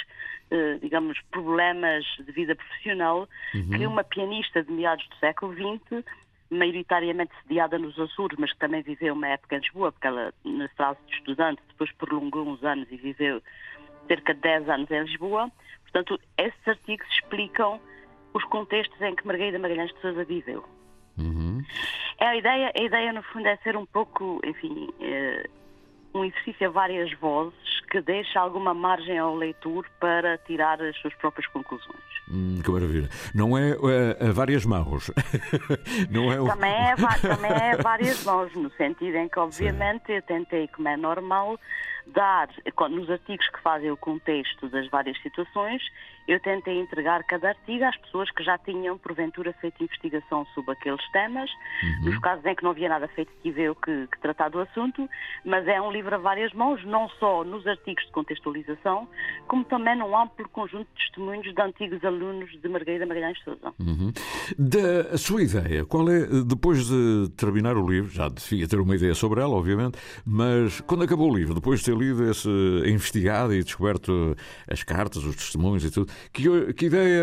eh, digamos, problemas de vida profissional uhum. que uma pianista de meados do século XX, maioritariamente sediada nos Açores, mas que também viveu uma época em Lisboa, porque ela, na fase de estudante, depois prolongou uns anos e viveu cerca de 10 anos em Lisboa. Portanto, esses artigos explicam os contextos em que Margarida Magalhães de Sousa viveu. Uhum. É a ideia, a ideia no fundo é ser um pouco, enfim, eh, um exercício a várias vozes que deixa alguma margem ao leitor para tirar as suas próprias conclusões. Hum, que maravilha. Não é, é a várias mãos. (laughs) Não é o... também, é, (laughs) também é várias mãos, no sentido em que, obviamente, Sim. eu tentei, como é normal, dar, nos artigos que fazem o contexto das várias situações, eu tentei entregar cada artigo às pessoas que já tinham, porventura, feito investigação sobre aqueles temas. Uhum. Nos casos em que não havia nada feito, tive eu que, que, tratar do assunto, mas é um livro a várias mãos, não só nos artigos de contextualização, como também num amplo conjunto de testemunhos de antigos alunos de Margarida Magalhães Souza. Uhum. Da sua ideia, qual é, depois de terminar o livro, já devia ter uma ideia sobre ela, obviamente, mas quando acabou o livro, depois de ter lido esse investigado e descoberto as cartas, os testemunhos e tudo, que, que ideia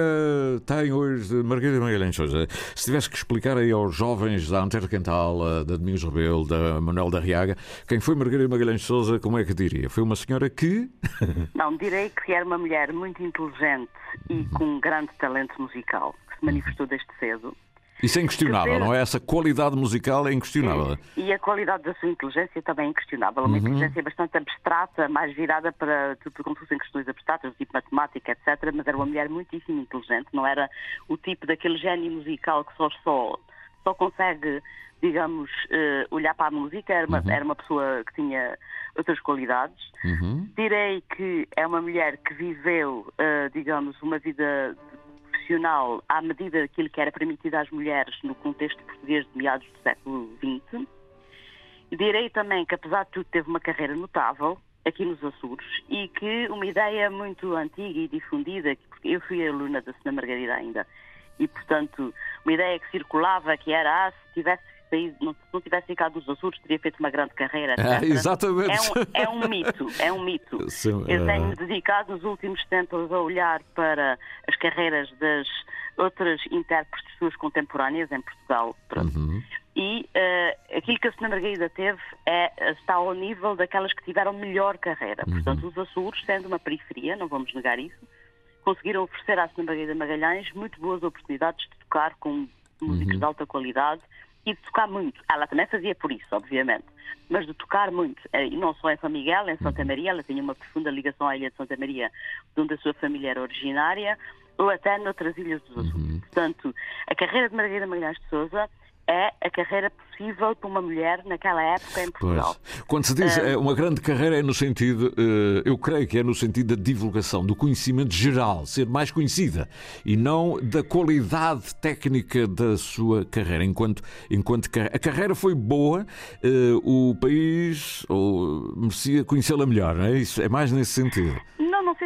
tem hoje de Margarida Magalhães Souza? Se tivesse que explicar aí aos jovens da Antero Quental, da Domingos Rebelo, da Manuel da Riaga, quem foi Margarida Magalhães Souza, como é que diria? Foi uma senhora que... (laughs) Não, direi que era uma mulher muito inteligente e uhum. com um grande talento musical, que se manifestou desde cedo isso é inquestionável, não é? Essa qualidade musical é inquestionável. E a qualidade da sua inteligência também é inquestionável. Uma uhum. inteligência bastante abstrata, mais virada para tudo como fossem questões abstratas, tipo matemática, etc. Mas era uma mulher muitíssimo inteligente, não era o tipo daquele gênio musical que só, só, só consegue, digamos, uh, olhar para a música. Era uma, uhum. era uma pessoa que tinha outras qualidades. Uhum. Direi que é uma mulher que viveu, uh, digamos, uma vida profissional à medida daquilo que era permitido às mulheres no contexto português de meados do século XX. Direi também que, apesar de tudo, teve uma carreira notável aqui nos Açores e que uma ideia muito antiga e difundida, porque eu fui aluna da Sena Margarida ainda, e, portanto, uma ideia que circulava que era, ah, se tivesse saído, não, se não tivesse ficado nos Açores, teria feito uma grande carreira. É, exatamente. É um, é um, mito, é um mito. Sim, (laughs) Eu tenho dedicado os últimos tempos a olhar para as carreiras das outras intérpretes suas contemporâneas em Portugal. Uhum. E uh, aquilo que a Sra. Margarida teve é, está ao nível daquelas que tiveram melhor carreira. Uhum. Portanto, os Açores, sendo uma periferia, não vamos negar isso, conseguiram oferecer à Sra. Margarida Magalhães muito boas oportunidades de tocar com músicos uhum. de alta qualidade e de tocar muito. Ela também fazia por isso, obviamente, mas de tocar muito. Eh, e não só em São Miguel, em Santa uhum. Maria, ela tinha uma profunda ligação à ilha de Santa Maria, de onde a sua família era originária, ou até noutras ilhas dos Açores. Uhum. Portanto, a carreira de Margarida Magalhães de Souza é a carreira possível para uma mulher naquela época em Portugal. Pois. Quando se diz é uma grande carreira é no sentido, eh, eu creio que é no sentido da divulgação, do conhecimento geral, ser mais conhecida e não da qualidade técnica da sua carreira. Enquanto, enquanto a carreira foi boa, eh, o país ou, merecia conhecê-la melhor, não é? Isso é mais nesse sentido.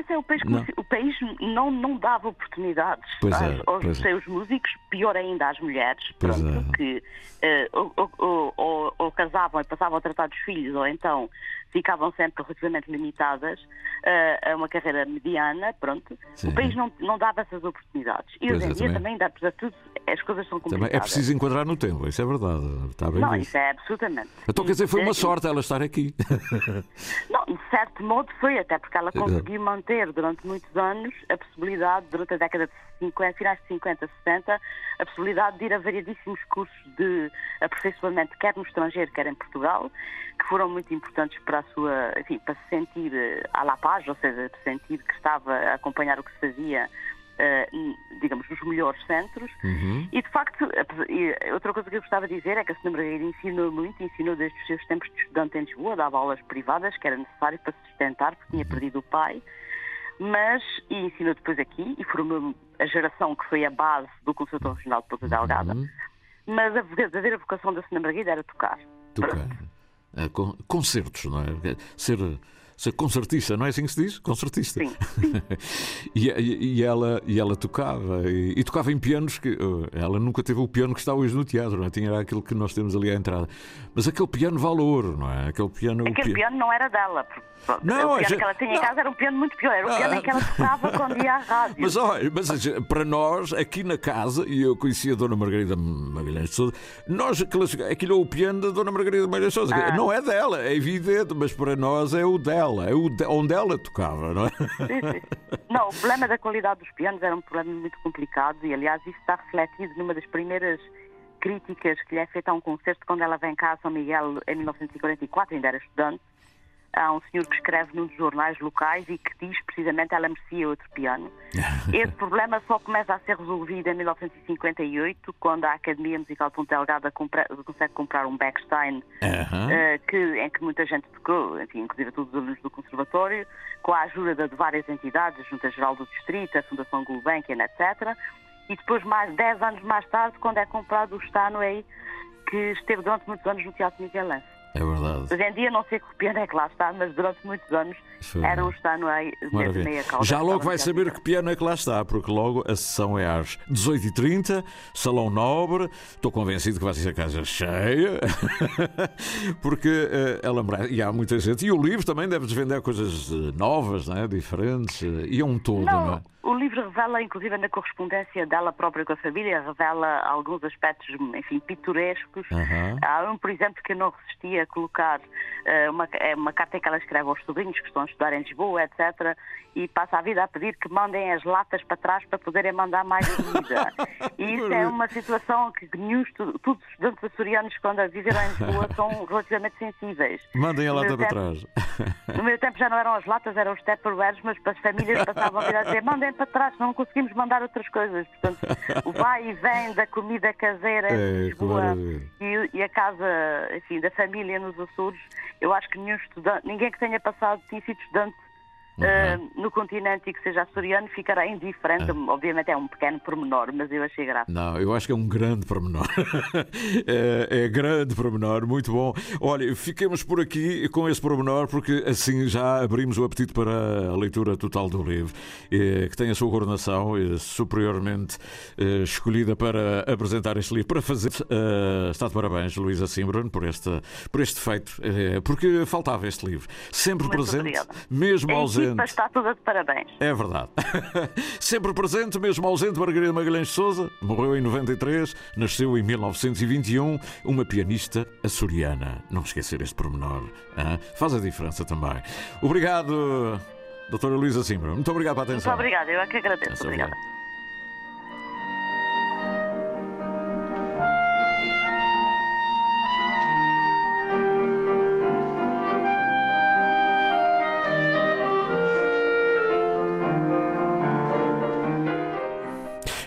É o país. Não. O país não, não dava oportunidades pois é, aos, pois seus é. músicos, pior ainda às mulheres, pronto, é. que uh, ou, ou, ou, ou, casavam e passavam a tratar dos filhos, ou então ficavam sempre relativamente limitadas uh, a uma carreira mediana, pronto. Sim. O país não, não dava essas oportunidades. E hoje em é, dia também. também, apesar de tudo, as coisas são complicadas. Também é preciso enquadrar no tempo, isso é verdade. Está bem não, visto. isso é absolutamente. Então quer dizer, foi uma sorte ela estar aqui. (laughs) Não, de certo modo foi, até porque ela conseguiu manter durante muitos anos a possibilidade, durante a década de 50, finais de 50, 60, a possibilidade de ir a variadíssimos cursos de aperfeiçoamento, quer no estrangeiro, quer em Portugal, que foram muito importantes para a sua, enfim, para se sentir à la paz, ou seja, para sentir que estava a acompanhar o que se fazia Uh, digamos, nos melhores centros. Uhum. E, de facto, outra coisa que eu gostava de dizer é que a Sra. Margarida ensinou muito, ensinou desde os seus tempos de estudante em Lisboa, dava aulas privadas, que era necessário para se sustentar, porque tinha perdido o pai, mas, e ensinou depois aqui, e formou a geração que foi a base do Conservatório Regional de Ponta Delgada. Uhum. Mas a verdadeira vocação da Sra. Margarida era tocar. Tocar. Con concertos, não é? Ser ser concertista, não é assim que se diz? Concertista. Sim. (laughs) e, e, e, ela, e ela tocava, e, e, tocava em pianos que. Ela nunca teve o piano que está hoje no teatro, não é? Tinha aquilo que nós temos ali à entrada. Mas aquele piano vale ouro, não é? Aquele piano. Aquele piano não era dela. Não, o piano gente... que ela tinha em casa era um piano muito pior, era o piano ah, em que ela tocava quando ia à (laughs) rádio. Mas olha, mas, para nós, aqui na casa, e eu conhecia a Dona Margarida Magalhães de Souza, nós, aquilo é o piano da Dona Margarida Magalhães de Souza. Ah. Não é dela, é evidente, mas para nós é o dela, é o de, onde ela tocava, não é? Sim, sim. Não, o problema da qualidade dos pianos era um problema muito complicado e, aliás, isso está refletido numa das primeiras críticas que lhe é feita a um concerto quando ela vem cá a São Miguel em 1944, ainda era estudante há um senhor que escreve num dos jornais locais e que diz precisamente ela merecia outro piano. (laughs) Esse problema só começa a ser resolvido em 1958, quando a Academia Musical de Ponta Delgada compra, consegue comprar um Beckstein, uh, que, em que muita gente tocou, enfim, inclusive todos os alunos do Conservatório, com a ajuda de várias entidades, a Junta Geral do Distrito, a Fundação Gulbenkian, etc. E depois, mais 10 anos mais tarde, quando é comprado o Steinway, que esteve durante muitos anos no Teatro Miguelense. É verdade. Hoje em dia não sei que piano é que lá está, mas durante muitos anos Foi. era um Steinway de meia cauda. Já logo vai saber que piano é que lá está, porque logo a sessão é às 18h30, Salão Nobre. Estou convencido que vai ser a casa cheia, (laughs) porque uh, ela e há muita gente. E o livro também deve vender coisas novas, né? diferentes, e é um todo, não, não é? O livro revela, inclusive na correspondência dela própria com a família, revela alguns aspectos, enfim, pitorescos. Uhum. Há um, por exemplo, que eu não resisti a colocar uh, uma, uma carta que ela escreve aos sobrinhos que estão a estudar em Lisboa, etc. E passa a vida a pedir que mandem as latas para trás para poderem mandar mais comida. (laughs) e isso é uma situação que nenhum, todos os estudantes açorianos, quando viveram em Lisboa, (laughs) são relativamente sensíveis. Mandem a lata para tempo, trás. No meu tempo já não eram as latas, eram os tupperwares, mas para as famílias passavam a vida a dizer mandem para trás, não conseguimos mandar outras coisas. Portanto, (laughs) o vai e vem da comida caseira é, Lisboa e, e, a casa, enfim, da família nos Açores, eu acho que nenhum estudante, ninguém que tenha passado, tinha sido estudante Uhum. Uh, no continente e que seja açoriano ficará indiferente. Uhum. Obviamente é um pequeno pormenor, mas eu achei graça. Não, eu acho que é um grande pormenor. (laughs) é, é grande pormenor, muito bom. Olha, fiquemos por aqui com esse pormenor, porque assim já abrimos o apetite para a leitura total do livro, que tem a sua coordenação superiormente eh, escolhida para apresentar este livro. Para fazer, uh, está de parabéns, Luísa Simbron, por este, por este feito, porque faltava este livro. Sempre muito presente, obrigada. mesmo a equipa está toda de parabéns. É verdade. (laughs) Sempre presente, mesmo ausente, Margarida Magalhães de Souza, morreu em 93, nasceu em 1921, uma pianista açoriana. Não esquecer este pormenor. Hein? Faz a diferença também. Obrigado, doutora Luísa Simbra. Muito obrigado pela atenção. Muito obrigada, eu é que agradeço. Obrigada.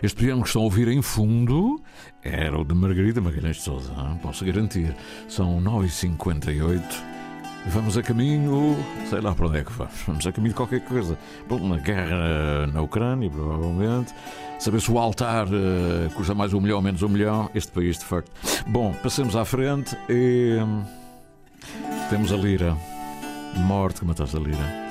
Este piano que estão a ouvir em fundo era o de Margarida Magalhães de Souza, posso garantir. São 9h58. Vamos a caminho, sei lá para onde é que vamos. Vamos a caminho de qualquer coisa. Bom, uma guerra na Ucrânia, provavelmente. Saber se o altar uh, custa mais um milhão ou menos um milhão. Este país, de facto. Bom, passemos à frente e. Hum, temos a lira. Morte que mataste a lira.